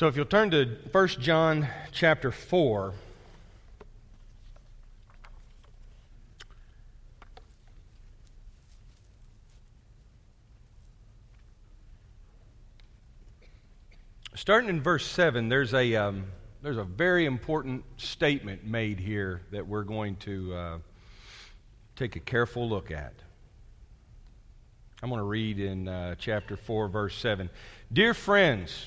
So if you'll turn to 1 John chapter 4. Starting in verse 7, there's a, um, there's a very important statement made here that we're going to uh, take a careful look at. I'm going to read in uh, chapter 4, verse 7. Dear friends,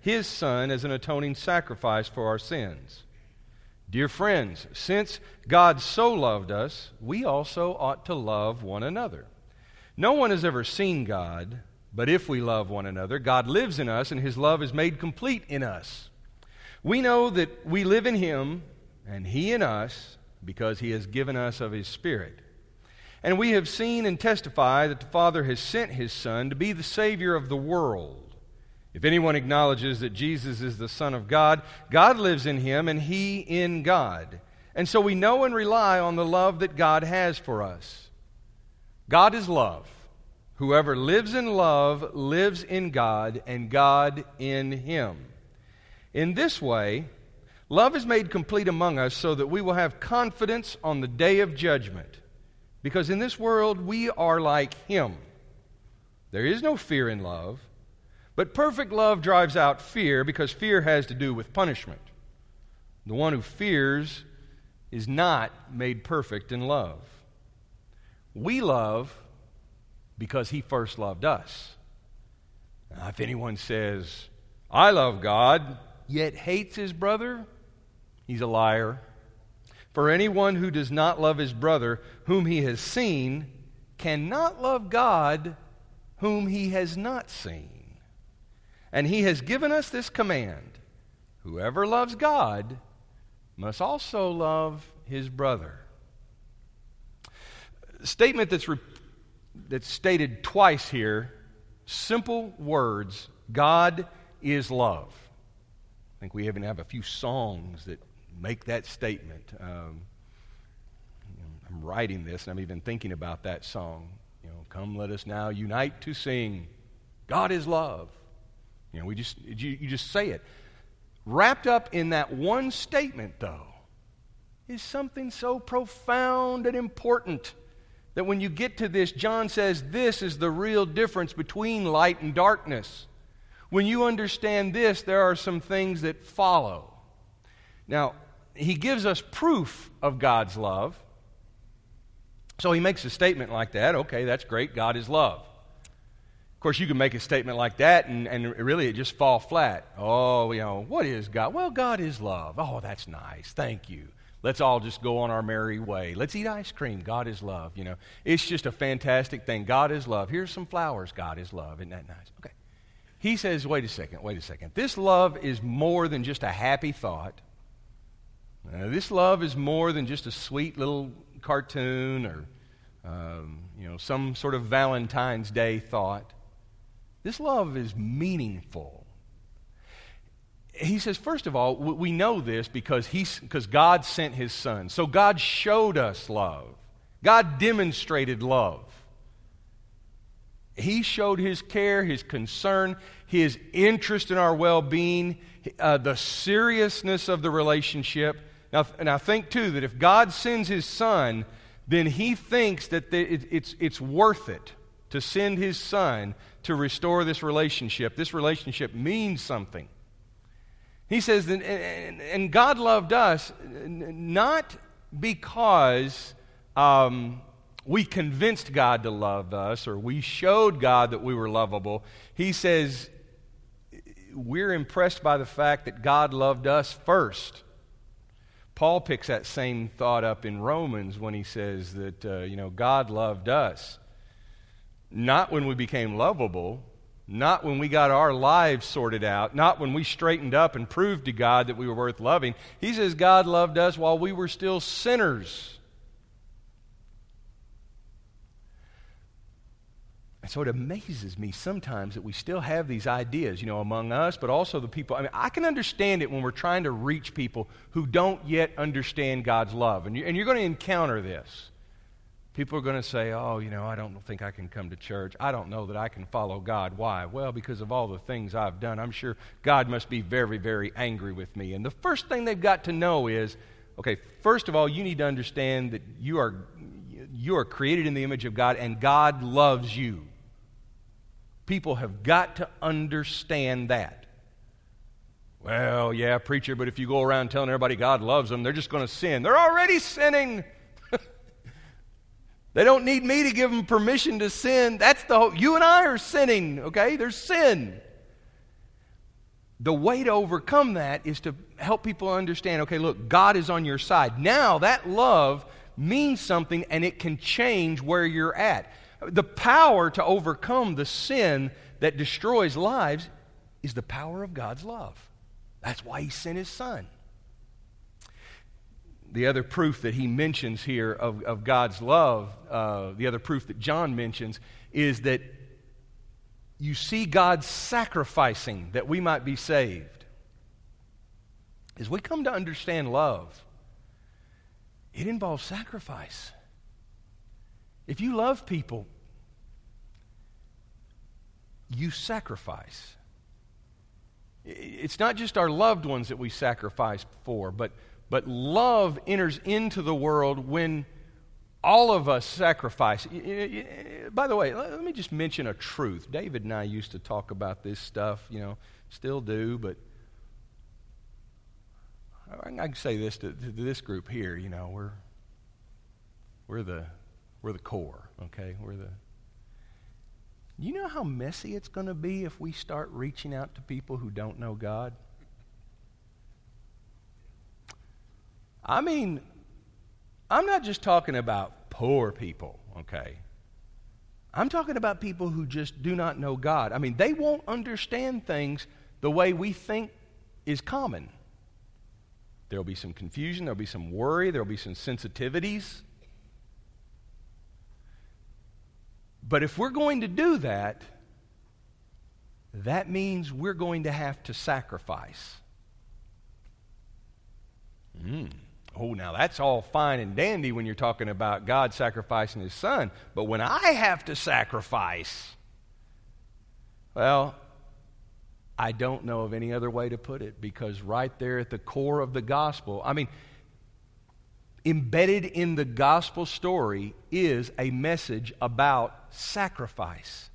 his Son as an atoning sacrifice for our sins. Dear friends, since God so loved us, we also ought to love one another. No one has ever seen God. But if we love one another, God lives in us, and his love is made complete in us. We know that we live in him, and he in us, because he has given us of his Spirit. And we have seen and testify that the Father has sent his Son to be the Savior of the world. If anyone acknowledges that Jesus is the Son of God, God lives in him, and he in God. And so we know and rely on the love that God has for us. God is love. Whoever lives in love lives in God, and God in him. In this way, love is made complete among us so that we will have confidence on the day of judgment. Because in this world, we are like him. There is no fear in love, but perfect love drives out fear because fear has to do with punishment. The one who fears is not made perfect in love. We love because he first loved us. Now, if anyone says, I love God, yet hates his brother, he's a liar. For anyone who does not love his brother, whom he has seen, cannot love God, whom he has not seen. And he has given us this command whoever loves God must also love his brother. statement that's re- that's stated twice here simple words God is love. I think we even have a few songs that make that statement. Um, I'm writing this and I'm even thinking about that song. You know, come let us now unite to sing. God is love. You know, we just you, you just say it. Wrapped up in that one statement, though, is something so profound and important that when you get to this, John says this is the real difference between light and darkness. When you understand this, there are some things that follow. Now, he gives us proof of God's love. So he makes a statement like that. Okay, that's great. God is love. Of course, you can make a statement like that and, and really it just fall flat. Oh, you know, what is God? Well, God is love. Oh, that's nice. Thank you. Let's all just go on our merry way. Let's eat ice cream. God is love. You know, it's just a fantastic thing. God is love. Here's some flowers. God is love. Isn't that nice? Okay. He says, wait a second, wait a second. This love is more than just a happy thought. Uh, this love is more than just a sweet little cartoon or, um, you know, some sort of Valentine's Day thought. This love is meaningful he says, first of all, we know this because, he's, because God sent his son. So God showed us love, God demonstrated love. He showed his care, his concern, his interest in our well being, uh, the seriousness of the relationship. Now, and I think, too, that if God sends his son, then he thinks that it's, it's worth it to send his son to restore this relationship. This relationship means something. He says, and God loved us not because um, we convinced God to love us or we showed God that we were lovable. He says, we're impressed by the fact that God loved us first. Paul picks that same thought up in Romans when he says that, uh, you know, God loved us. Not when we became lovable, not when we got our lives sorted out, not when we straightened up and proved to God that we were worth loving. He says God loved us while we were still sinners. And so it amazes me sometimes that we still have these ideas, you know, among us, but also the people. I mean, I can understand it when we're trying to reach people who don't yet understand God's love. And, you, and you're going to encounter this. People are going to say, oh, you know, I don't think I can come to church. I don't know that I can follow God. Why? Well, because of all the things I've done. I'm sure God must be very, very angry with me. And the first thing they've got to know is okay, first of all, you need to understand that you are, you are created in the image of God and God loves you. People have got to understand that. Well, yeah, preacher, but if you go around telling everybody God loves them, they're just going to sin. They're already sinning. They don't need me to give them permission to sin. That's the whole, you and I are sinning, okay? There's sin. The way to overcome that is to help people understand okay, look, God is on your side. Now that love means something and it can change where you're at. The power to overcome the sin that destroys lives is the power of God's love. That's why he sent his son. The other proof that he mentions here of, of God's love, uh, the other proof that John mentions, is that you see God sacrificing that we might be saved. As we come to understand love, it involves sacrifice. If you love people, you sacrifice. It's not just our loved ones that we sacrifice for, but, but love enters into the world when all of us sacrifice. By the way, let me just mention a truth. David and I used to talk about this stuff, you know, still do, but I can say this to, to this group here, you know, we're, we're the we're the core, okay? We're the. You know how messy it's going to be if we start reaching out to people who don't know God? I mean, I'm not just talking about poor people, okay? I'm talking about people who just do not know God. I mean, they won't understand things the way we think is common. There'll be some confusion, there'll be some worry, there'll be some sensitivities. But if we're going to do that, that means we're going to have to sacrifice. Mm. Oh, now that's all fine and dandy when you're talking about God sacrificing his son. But when I have to sacrifice, well, I don't know of any other way to put it because right there at the core of the gospel, I mean, embedded in the gospel story is a message about sacrifice.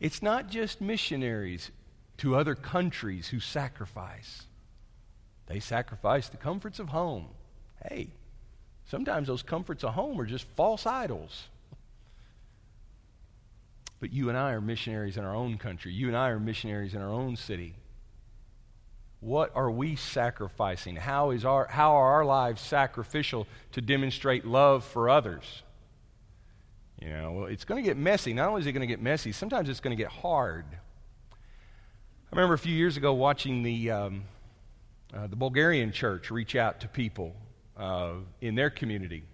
It's not just missionaries to other countries who sacrifice, they sacrifice the comforts of home. Hey, sometimes those comforts of home are just false idols. But you and I are missionaries in our own country. You and I are missionaries in our own city. What are we sacrificing? How, is our, how are our lives sacrificial to demonstrate love for others? You know, well, it's going to get messy. Not only is it going to get messy, sometimes it's going to get hard. I remember a few years ago watching the, um, uh, the Bulgarian church reach out to people uh, in their community.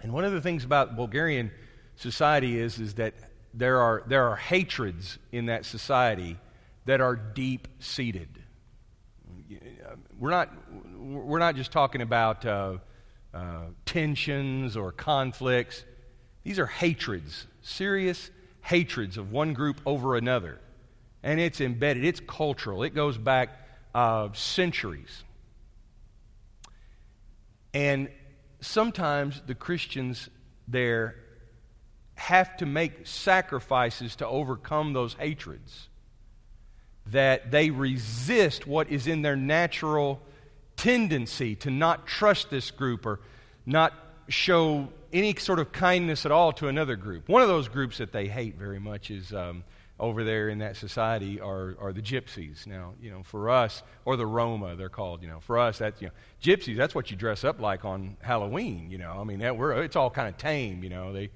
And one of the things about Bulgarian society is, is that there are, there are hatreds in that society that are deep seated we're not, we're not just talking about uh, uh, tensions or conflicts. These are hatreds, serious hatreds of one group over another. And it's embedded, it's cultural, it goes back uh, centuries. And sometimes the Christians there have to make sacrifices to overcome those hatreds that they resist what is in their natural tendency to not trust this group or not show any sort of kindness at all to another group. One of those groups that they hate very much is um, over there in that society are, are the gypsies. Now, you know, for us, or the Roma, they're called, you know, for us, that's, you know, gypsies, that's what you dress up like on Halloween, you know. I mean, that, we're, it's all kind of tame, you know. They,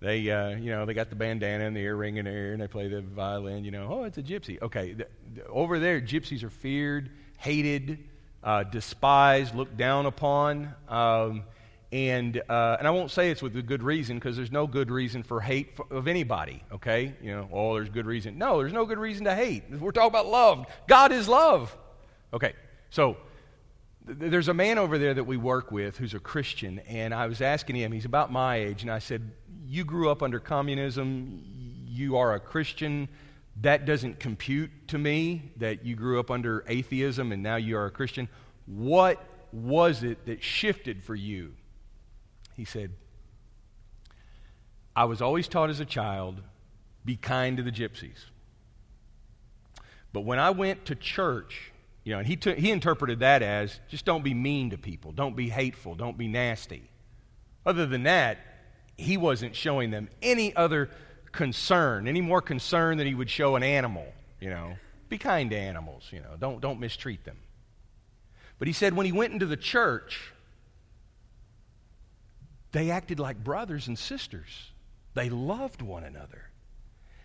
they, uh, you know, they got the bandana and the earring in their ear, and they play the violin. You know, oh, it's a gypsy. Okay, the, the, over there, gypsies are feared, hated, uh, despised, looked down upon. Um, and uh, and I won't say it's with a good reason because there's no good reason for hate of anybody. Okay, you know, oh, there's good reason. No, there's no good reason to hate. We're talking about love. God is love. Okay, so th- there's a man over there that we work with who's a Christian, and I was asking him. He's about my age, and I said, "You grew up under communism. You are a Christian." That doesn't compute to me that you grew up under atheism and now you are a Christian. What was it that shifted for you? He said, I was always taught as a child, be kind to the gypsies. But when I went to church, you know, and he, he interpreted that as just don't be mean to people, don't be hateful, don't be nasty. Other than that, he wasn't showing them any other concern, any more concern than he would show an animal, you know. Be kind to animals, you know, don't, don't mistreat them. But he said when he went into the church, they acted like brothers and sisters. They loved one another.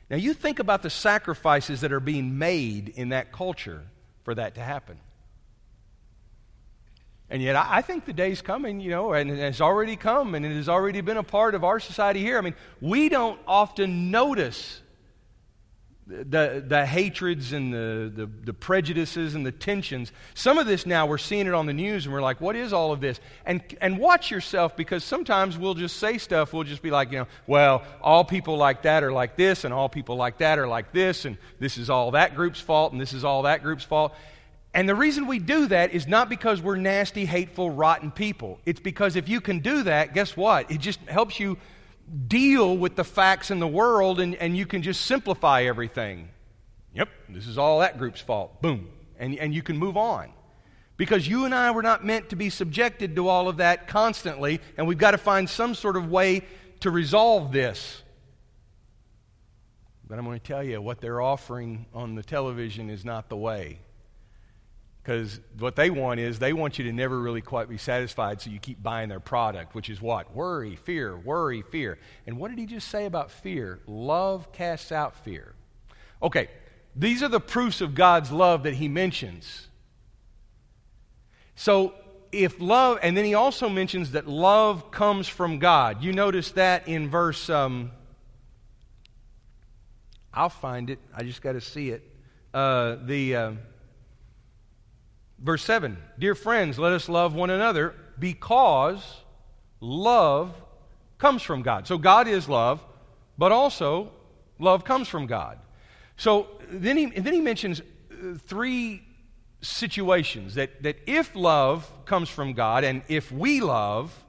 Now, you think about the sacrifices that are being made in that culture for that to happen. And yet, I think the day's coming, you know, and it has already come, and it has already been a part of our society here. I mean, we don't often notice the, the hatreds and the, the, the, prejudices and the tensions. Some of this now we're seeing it on the news and we're like, what is all of this? And, and watch yourself because sometimes we'll just say stuff, we'll just be like, you know, well, all people like that are like this and all people like that are like this and this is all that group's fault and this is all that group's fault. And the reason we do that is not because we're nasty, hateful, rotten people. It's because if you can do that, guess what? It just helps you deal with the facts in the world and, and you can just simplify everything. Yep, this is all that group's fault. Boom. And, and you can move on. Because you and I were not meant to be subjected to all of that constantly, and we've got to find some sort of way to resolve this. But I'm going to tell you what they're offering on the television is not the way. Because what they want is they want you to never really quite be satisfied, so you keep buying their product, which is what? Worry, fear, worry, fear. And what did he just say about fear? Love casts out fear. Okay, these are the proofs of God's love that he mentions. So, if love, and then he also mentions that love comes from God. You notice that in verse, um, I'll find it, I just got to see it. Uh, the. Uh, Verse 7 Dear friends, let us love one another because love comes from God. So God is love, but also love comes from God. So then he, then he mentions uh, three situations that, that if love comes from God and if we love,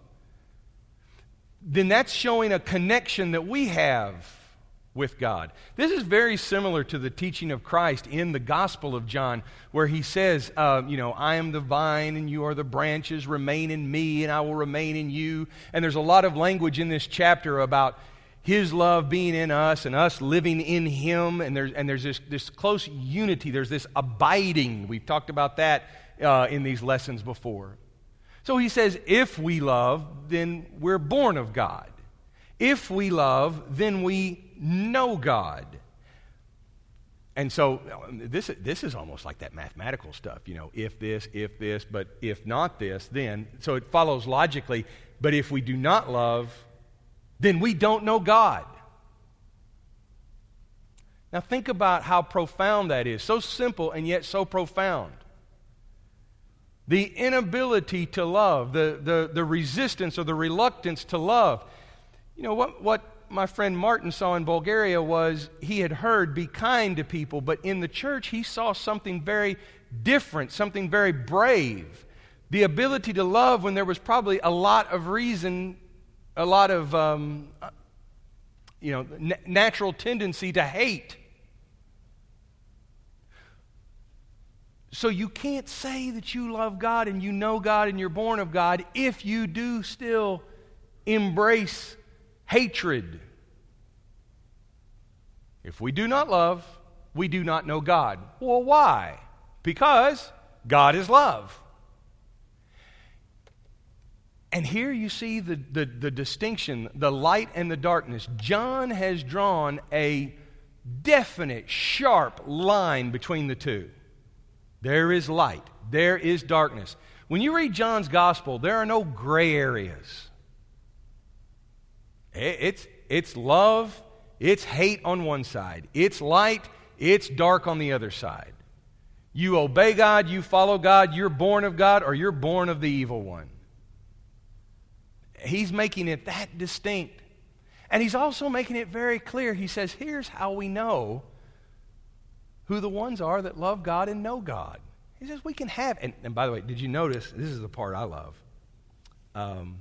then that's showing a connection that we have with God. This is very similar to the teaching of Christ in the Gospel of John, where he says, uh, You know, I am the vine and you are the branches, remain in me and I will remain in you. And there's a lot of language in this chapter about his love being in us and us living in him. And there's, and there's this, this close unity, there's this abiding. We've talked about that uh, in these lessons before. So he says, If we love, then we're born of God. If we love, then we know God. And so um, this, this is almost like that mathematical stuff, you know, if this, if this, but if not this, then. So it follows logically, but if we do not love, then we don't know God. Now think about how profound that is. So simple and yet so profound. The inability to love, the, the, the resistance or the reluctance to love. You know, what, what my friend Martin saw in Bulgaria was he had heard, be kind to people, but in the church he saw something very different, something very brave. The ability to love when there was probably a lot of reason, a lot of, um, you know, n- natural tendency to hate. So you can't say that you love God and you know God and you're born of God if you do still embrace hatred. If we do not love, we do not know God. Well, why? Because God is love. And here you see the, the, the, distinction, the light and the darkness. John has drawn a definite, sharp line between the two. There is light, there is darkness. When you read John's gospel, there are no gray areas. It's, it's love, it's hate on one side, it's light, it's dark on the other side. You obey God, you follow God, you're born of God, or you're born of the evil one. He's making it that distinct. And he's also making it very clear. He says, here's how we know who the ones are that love God and know God. He says, we can have, and, and by the way, did you notice? This is the part I love. Um,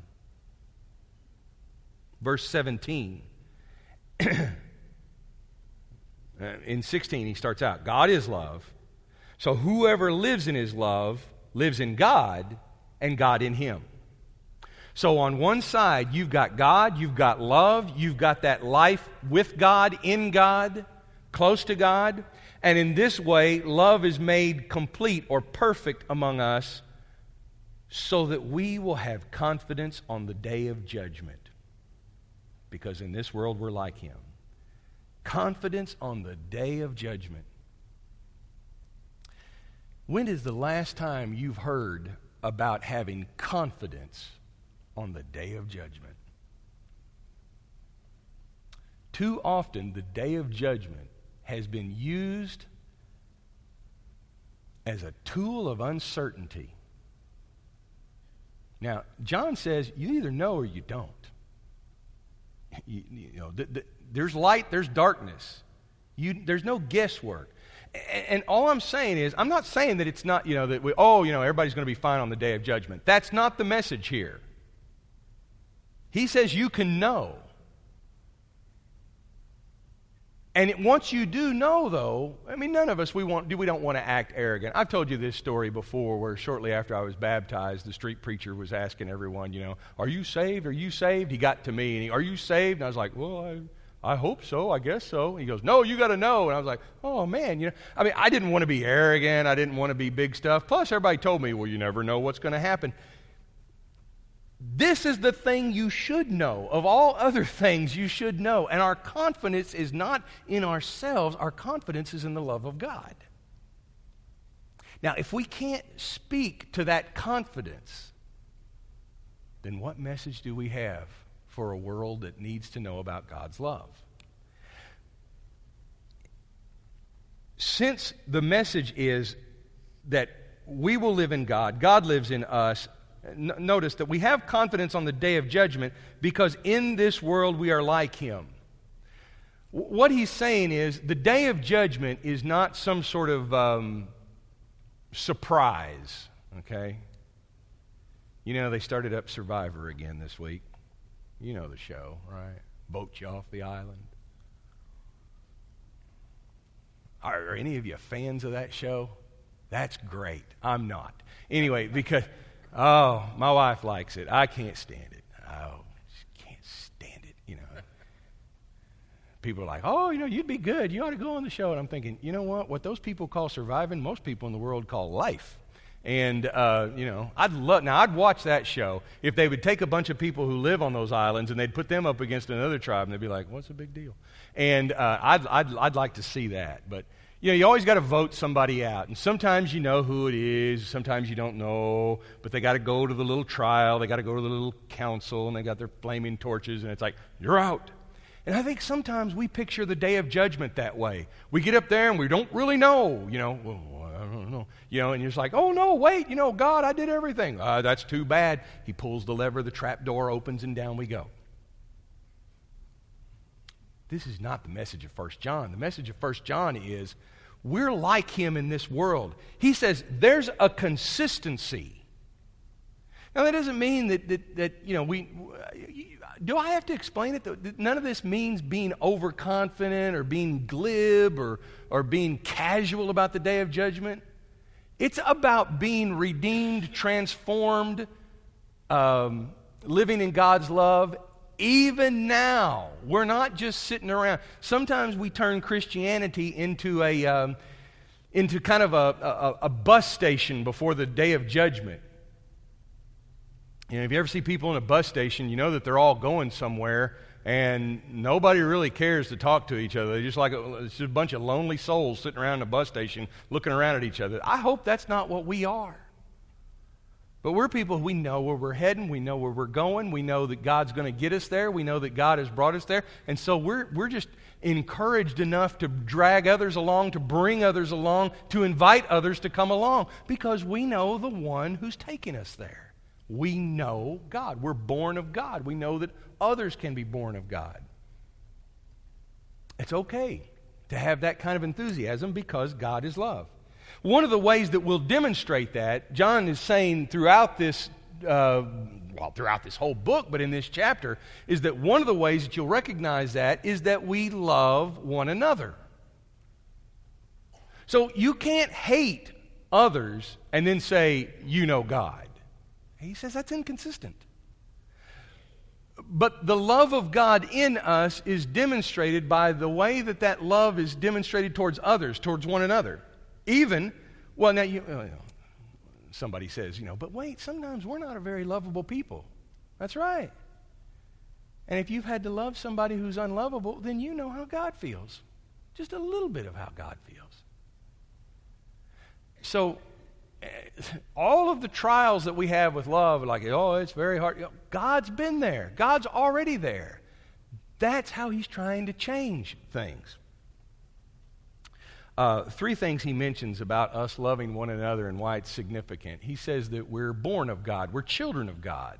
verse 17. in 16, he starts out God is love. So whoever lives in his love lives in God, and God in him. So, on one side, you've got God, you've got love, you've got that life with God, in God, close to God. And in this way, love is made complete or perfect among us so that we will have confidence on the day of judgment. Because in this world, we're like Him. Confidence on the day of judgment. When is the last time you've heard about having confidence on the day of judgment. Too often, the day of judgment has been used as a tool of uncertainty. Now, John says you either know or you don't. You, you know, th- th- there's light, there's darkness. You, there's no guesswork. And, and all I'm saying is, I'm not saying that it's not, you know, that we, oh, you know, everybody's going to be fine on the day of judgment. That's not the message here. He says you can know. And once you do know, though, I mean, none of us we want do we don't want to act arrogant. I've told you this story before, where shortly after I was baptized, the street preacher was asking everyone, you know, "Are you saved? Are you saved?" He got to me and he, "Are you saved?" And I was like, "Well, I, I hope so. I guess so." He goes, "No, you got to know." And I was like, "Oh man, you know, I mean, I didn't want to be arrogant. I didn't want to be big stuff. Plus, everybody told me, well, you never know what's going to happen." This is the thing you should know. Of all other things, you should know. And our confidence is not in ourselves, our confidence is in the love of God. Now, if we can't speak to that confidence, then what message do we have for a world that needs to know about God's love? Since the message is that we will live in God, God lives in us, notice that we have confidence on the day of judgment because in this world we are like him. What he's saying is the day of judgment is not some sort of um, surprise, okay? You know, they started up Survivor again this week. You know the show, right? Boat you off the island. Are, are any of you fans of that show? That's great. I'm not. Anyway, because Oh, my wife likes it. I can't stand it. Oh, I just can't stand it, you know. People are like, oh, you know, you'd be good. You ought to go on the show. And I'm thinking, you know what? What those people call surviving, most people in the world call life. And, uh, you know, I'd love, now I'd watch that show if they would take a bunch of people who live on those islands and they'd put them up against another tribe and they'd be like, what's the big deal? And uh, I'd, I'd, I'd like to see that. But, you know, you always got to vote somebody out. And sometimes you know who it is, sometimes you don't know, but they got to go to the little trial, they got to go to the little council, and they got their flaming torches, and it's like, you're out. And I think sometimes we picture the day of judgment that way. We get up there and we don't really know, you know, well, I don't know, you know, and you're just like, oh no, wait, you know, God, I did everything. Uh, that's too bad. He pulls the lever, the trap door opens, and down we go. This is not the message of First John. The message of First John is we're like him in this world. He says there's a consistency. Now, that doesn't mean that, that, that you know, we. Do I have to explain it? None of this means being overconfident or being glib or, or being casual about the day of judgment. It's about being redeemed, transformed, um, living in God's love, even now, we're not just sitting around. Sometimes we turn Christianity into a um, into kind of a, a, a bus station before the day of judgment. You know, if you ever see people in a bus station, you know that they're all going somewhere and nobody really cares to talk to each other. They're just like a, it's just a bunch of lonely souls sitting around a bus station looking around at each other. I hope that's not what we are. But we're people, we know where we're heading, we know where we're going, we know that God's going to get us there, we know that God has brought us there. And so we're, we're just encouraged enough to drag others along, to bring others along, to invite others to come along, because we know the one who's taking us there. We know God. We're born of God. We know that others can be born of God. It's okay to have that kind of enthusiasm because God is love. One of the ways that we'll demonstrate that, John is saying throughout this, uh, well, throughout this whole book, but in this chapter, is that one of the ways that you'll recognize that is that we love one another. So you can't hate others and then say, you know God. He says that's inconsistent. But the love of God in us is demonstrated by the way that that love is demonstrated towards others, towards one another. Even, well, now you, somebody says, you know, but wait, sometimes we're not a very lovable people. That's right. And if you've had to love somebody who's unlovable, then you know how God feels. Just a little bit of how God feels. So eh, all of the trials that we have with love, like, oh, it's very hard. God's been there, God's already there. That's how He's trying to change things. Uh, three things he mentions about us loving one another and why it's significant. He says that we're born of God, we're children of God.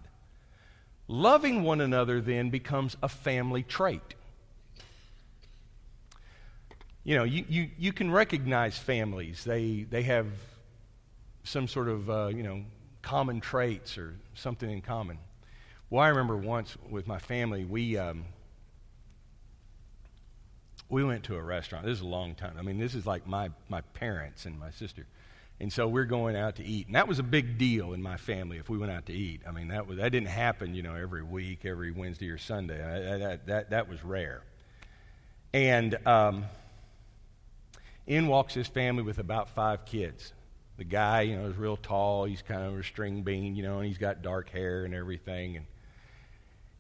Loving one another then becomes a family trait. You know, you, you, you can recognize families. They, they have some sort of, uh, you know, common traits or something in common. Well, I remember once with my family, we, um, we went to a restaurant. This is a long time. I mean, this is like my, my parents and my sister. And so we're going out to eat. And that was a big deal in my family if we went out to eat. I mean, that, was, that didn't happen, you know, every week, every Wednesday or Sunday. I, that, that, that was rare. And um, in walks his family with about five kids the guy, you know, is real tall. He's kind of a string bean, you know, and he's got dark hair and everything. And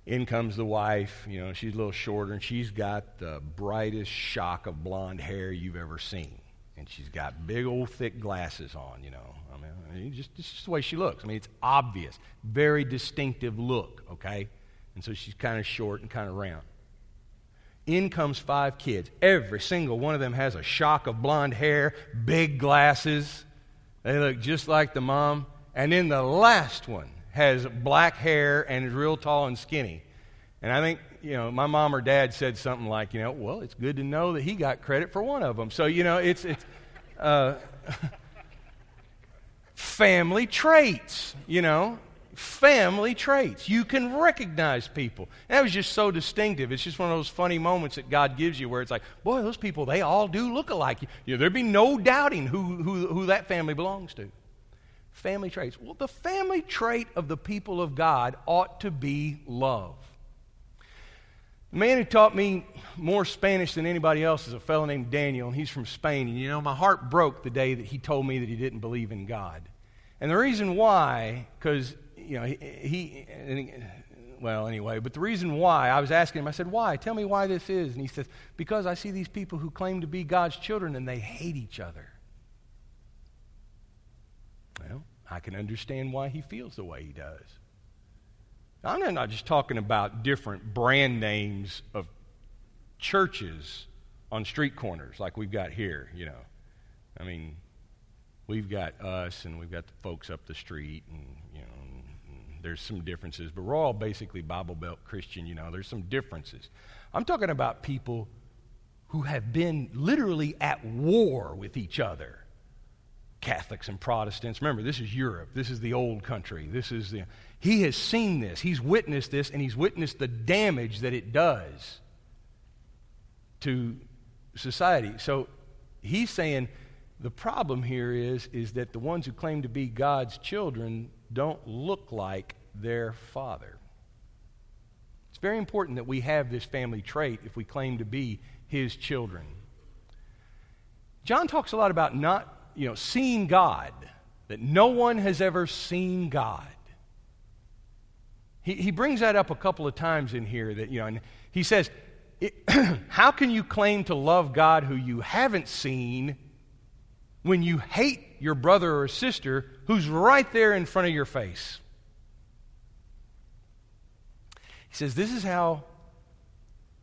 in comes the wife, you know, she's a little shorter, and she's got the brightest shock of blonde hair you've ever seen. And she's got big old thick glasses on, you know. I mean, I mean just, just the way she looks. I mean, it's obvious. Very distinctive look, okay? And so she's kind of short and kind of round. In comes five kids. Every single one of them has a shock of blonde hair, big glasses, they look just like the mom. And then the last one has black hair and is real tall and skinny. And I think, you know, my mom or dad said something like, you know, well, it's good to know that he got credit for one of them. So, you know, it's, it's uh, family traits, you know family traits. You can recognize people. And that was just so distinctive. It's just one of those funny moments that God gives you where it's like, boy, those people, they all do look alike. You know, there'd be no doubting who, who, who that family belongs to. Family traits. Well, the family trait of the people of God ought to be love. The man who taught me more Spanish than anybody else is a fellow named Daniel, and he's from Spain. And you know, my heart broke the day that he told me that he didn't believe in God. And the reason why, because you know, he, he, well, anyway, but the reason why, I was asking him, I said, why? Tell me why this is. And he says, because I see these people who claim to be God's children and they hate each other. Well, I can understand why he feels the way he does. I'm not just talking about different brand names of churches on street corners like we've got here, you know. I mean, we've got us and we've got the folks up the street and, you know, there's some differences, but we're all basically Bible Belt Christian, you know. There's some differences. I'm talking about people who have been literally at war with each other. Catholics and Protestants. Remember, this is Europe. This is the old country. This is the He has seen this. He's witnessed this and he's witnessed the damage that it does to society. So he's saying the problem here is is that the ones who claim to be God's children don't look like their father. It's very important that we have this family trait if we claim to be his children. John talks a lot about not, you know, seeing God, that no one has ever seen God. He, he brings that up a couple of times in here that, you know, and he says, How can you claim to love God who you haven't seen when you hate your brother or sister who's right there in front of your face? He says, This is how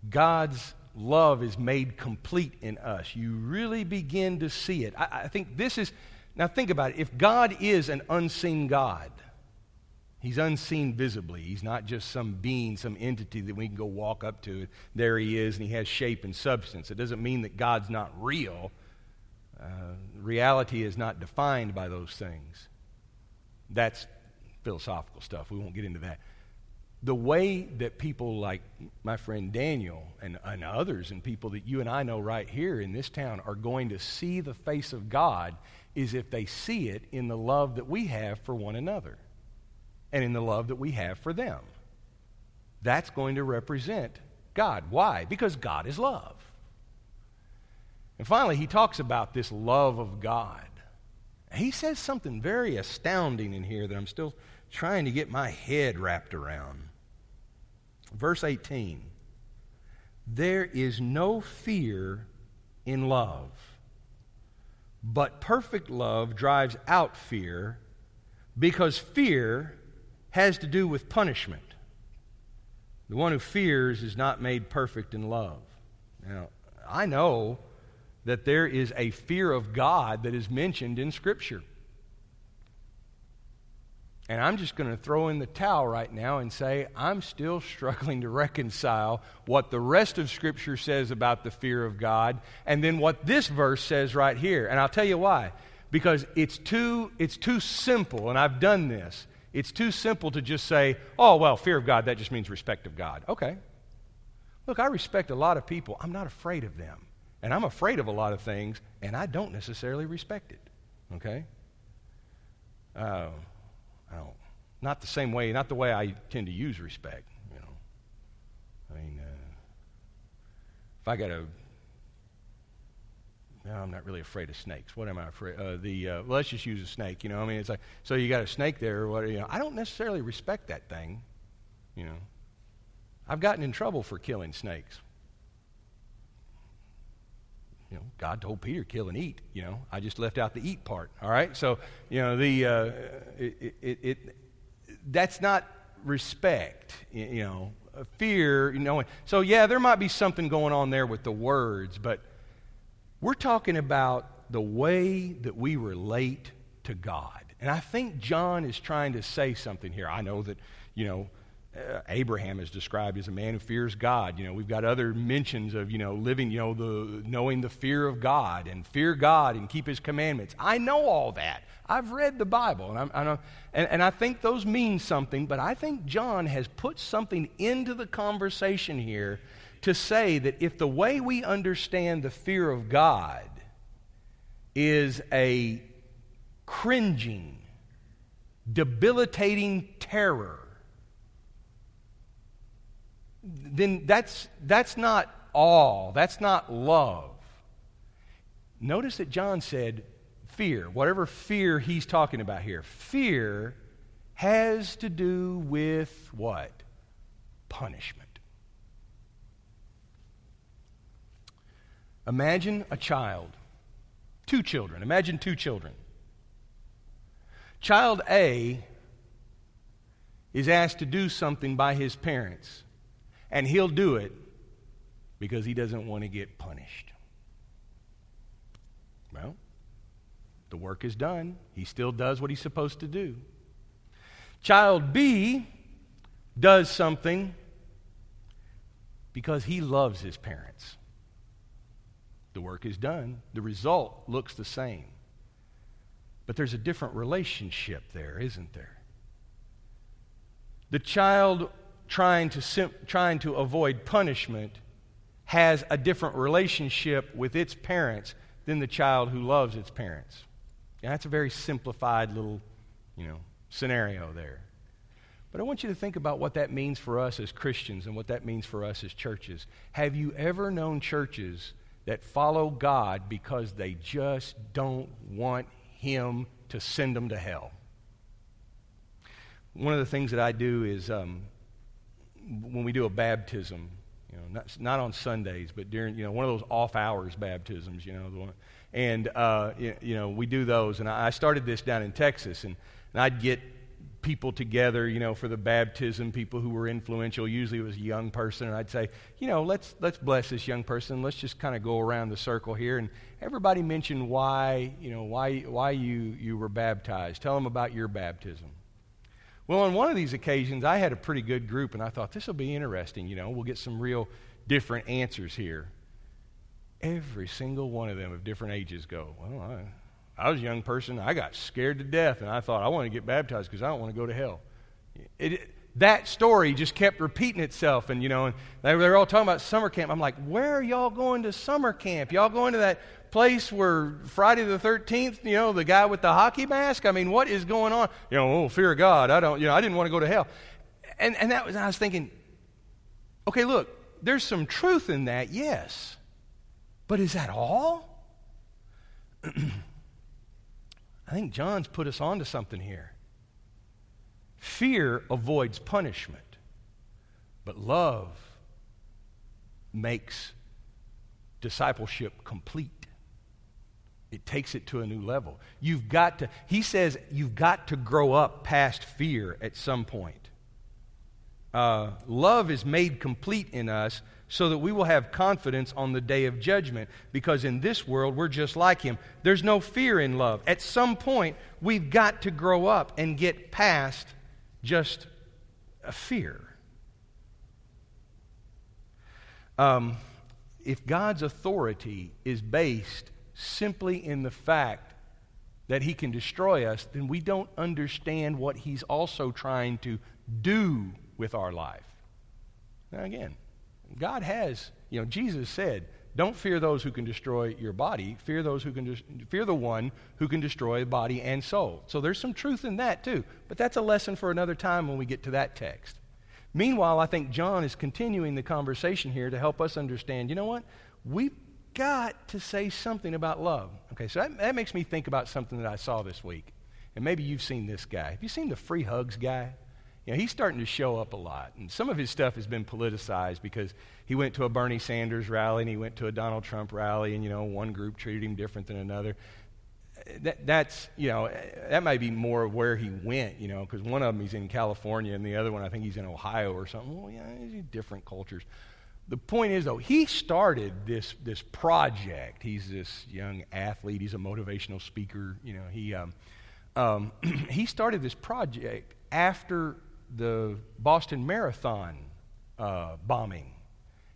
God's love is made complete in us. You really begin to see it. I, I, think this is, now think about it. If God is an unseen God, He's unseen visibly. He's not just some being, some entity that we can go walk up to. There he is, and he has shape and substance. It doesn't mean that God's not real. Uh, reality is not defined by those things. That's philosophical stuff. We won't get into that the way that people like my friend Daniel and, and others and people that you and I know right here in this town are going to see the face of God is if they see it in the love that we have for one another and in the love that we have for them. That's going to represent God. Why? Because God is love. And finally, he talks about this love of God. He says something very astounding in here that I'm still trying to get my head wrapped around. Verse 18 There is no fear in love, but perfect love drives out fear because fear has to do with punishment. The one who fears is not made perfect in love. Now, I know that there is a fear of God that is mentioned in Scripture. And I'm just going to throw in the towel right now and say I'm still struggling to reconcile what the rest of Scripture says about the fear of God and then what this verse says right here. And I'll tell you why. Because it's too, it's too simple, and I've done this. It's too simple to just say, oh, well, fear of God, that just means respect of God. Okay. Look, I respect a lot of people. I'm not afraid of them. And I'm afraid of a lot of things, and I don't necessarily respect it. Okay? Uh, I don't, not the same way, not the way I tend to use respect, you know. I mean, uh, if I got a, no, I'm not really afraid of snakes. What am I afraid? Uh, the uh, well, let's just use a snake. You know, I mean, it's like so you got a snake there. What you know? I don't necessarily respect that thing. You know, I've gotten in trouble for killing snakes you know, God told Peter, kill and eat. You know, I just left out the eat part. All right, so you know the uh, it, it, it, that's not respect. You know, fear. You know, so yeah, there might be something going on there with the words, but we're talking about the way that we relate to God, and I think John is trying to say something here. I know that you know uh, Abraham is described as a man who fears God. You know, we've got other mentions of, you know, living, you know, the knowing the fear of God and fear God and keep his commandments. I know all that. I've read the Bible, and, I'm, I and, and I think those mean something, but I think John has put something into the conversation here to say that if the way we understand the fear of God is a cringing, debilitating terror, then that's, that's not all. That's not love. Notice that John said fear, whatever fear he's talking about here. Fear has to do with what? Punishment. Imagine a child, two children. Imagine two children. Child A is asked to do something by his parents. And he'll do it because he doesn't want to get punished. Well, the work is done. He still does what he's supposed to do. Child B does something because he loves his parents. The work is done. The result looks the same. But there's a different relationship there, isn't there? The child trying to, trying to avoid punishment has a different relationship with its parents than the child who loves its parents. And that's a very simplified little, you know, scenario there. But I want you to think about what that means for us as Christians and what that means for us as churches. Have you ever known churches that follow God because they just don't want Him to send them to hell? One of the things that I do is um, when we do a baptism, you know, not, not on Sundays, but during, you know, one of those off hours baptisms, you know, the one, and, uh, you, you, know, we do those. And I, started this down in Texas, and, and I'd get people together, you know, for the baptism, people who were influential. Usually it was a young person, and I'd say, you know, let's, let's bless this young person. Let's just kind of go around the circle here. And everybody mention why, you know, why, why you, you were baptized. Tell them about your baptism. Well, on one of these occasions, I had a pretty good group, and I thought this will be interesting. You know, we'll get some real different answers here. Every single one of them of different ages go, well, I, I was a young person. I got scared to death, and I thought, I want to get baptized because I don't want to go to hell. It, it, that story just kept repeating itself. And, you know, and they were all talking about summer camp. I'm like, where are y'all going to summer camp? Y'all going to that place where Friday the 13th, you know, the guy with the hockey mask? I mean, what is going on? You know, oh, fear of God. I don't, you know, I didn't want to go to hell. And, and that was, I was thinking, okay, look, there's some truth in that, yes. But is that all? I think John's put us onto something here. Fear avoids punishment, but love makes discipleship complete. It takes it to a new level. You've got to, he says, you've got to grow up past fear at some point. Uh, love is made complete in us so that we will have confidence on the day of judgment. Because in this world, we're just like Him. There's no fear in love. At some point, we've got to grow up and get past just a fear. Um, if God's authority is based simply in the fact that He can destroy us, then we don't understand what He's also trying to do with our life. Now, again, God has, you know, Jesus said, don't fear those who can destroy your body. Fear those who can de- fear the one who can destroy body and soul. So there's some truth in that too. But that's a lesson for another time when we get to that text. Meanwhile, I think John is continuing the conversation here to help us understand. You know what? We've got to say something about love. Okay, so that, that makes me think about something that I saw this week. And maybe you've seen this guy. Have you seen the free hugs guy? you know, he's starting to show up a lot. And some of his stuff has been politicized because he went to a Bernie Sanders rally and he went to a Donald Trump rally, and, you know, one group treated him different than another. That, that's, you know, that might be more of where he went, you know, because one of them he's in California and the other one I think he's in Ohio or something. Well, yeah, different cultures. The point is, though, he started this, this project. He's this young athlete, he's a motivational speaker. You know, he, um, um, he started this project after the Boston Marathon uh, bombing.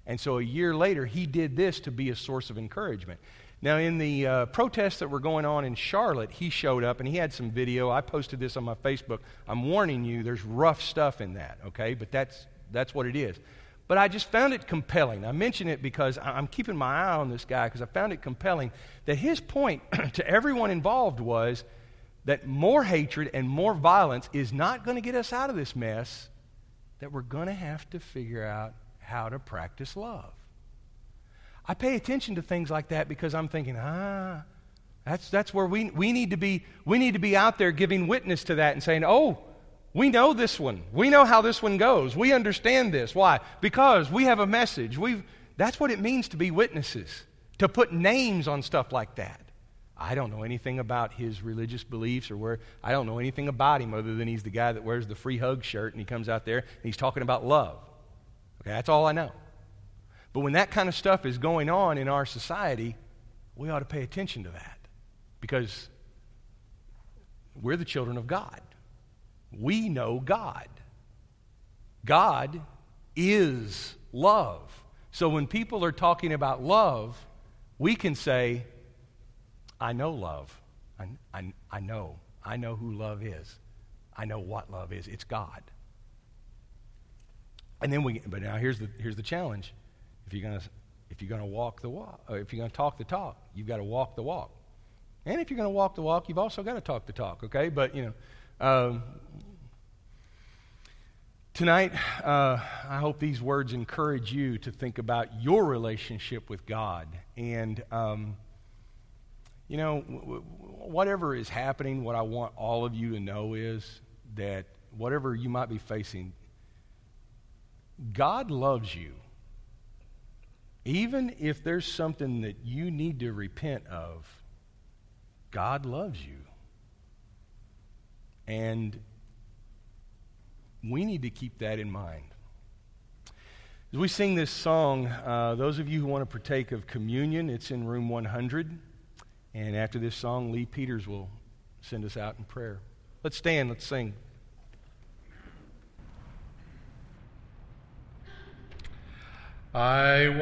And so a year later, he did this to be a source of encouragement. Now, in the uh, protests that were going on in Charlotte, he showed up and he had some video. I posted this on my Facebook. I'm warning you, there's rough stuff in that, okay? But that's, that's what it is. But I just found it compelling. I mention it because I'm keeping my eye on this guy because I found it compelling that his point to everyone involved was that more hatred and more violence is not going to get us out of this mess, that we're going to have to figure out how to practice love. I pay attention to things like that because I'm thinking, ah, that's, that's where we, we, need to be, we need to be out there giving witness to that and saying, oh, we know this one. We know how this one goes. We understand this. Why? Because we have a message. We've, that's what it means to be witnesses, to put names on stuff like that. I don't know anything about his religious beliefs or where I don't know anything about him other than he's the guy that wears the free hug shirt and he comes out there and he's talking about love. Okay, that's all I know. But when that kind of stuff is going on in our society, we ought to pay attention to that because we're the children of God. We know God. God is love. So when people are talking about love, we can say, I know love. I, I, I know. I know who love is. I know what love is. It's God. And then we, but now here's the, here's the challenge. If you're going to, if you're going to walk the walk, or if you're going to talk the talk, you've got to walk the walk. And if you're going to walk the walk, you've also got to talk the talk, okay? But, you know, um, tonight, uh, I hope these words encourage you to think about your relationship with God. And, um, you know, whatever is happening, what I want all of you to know is that whatever you might be facing, God loves you. Even if there's something that you need to repent of, God loves you. And we need to keep that in mind. As we sing this song, uh, those of you who want to partake of communion, it's in room 100. And after this song, Lee Peters will send us out in prayer. Let's stand, let's sing. I want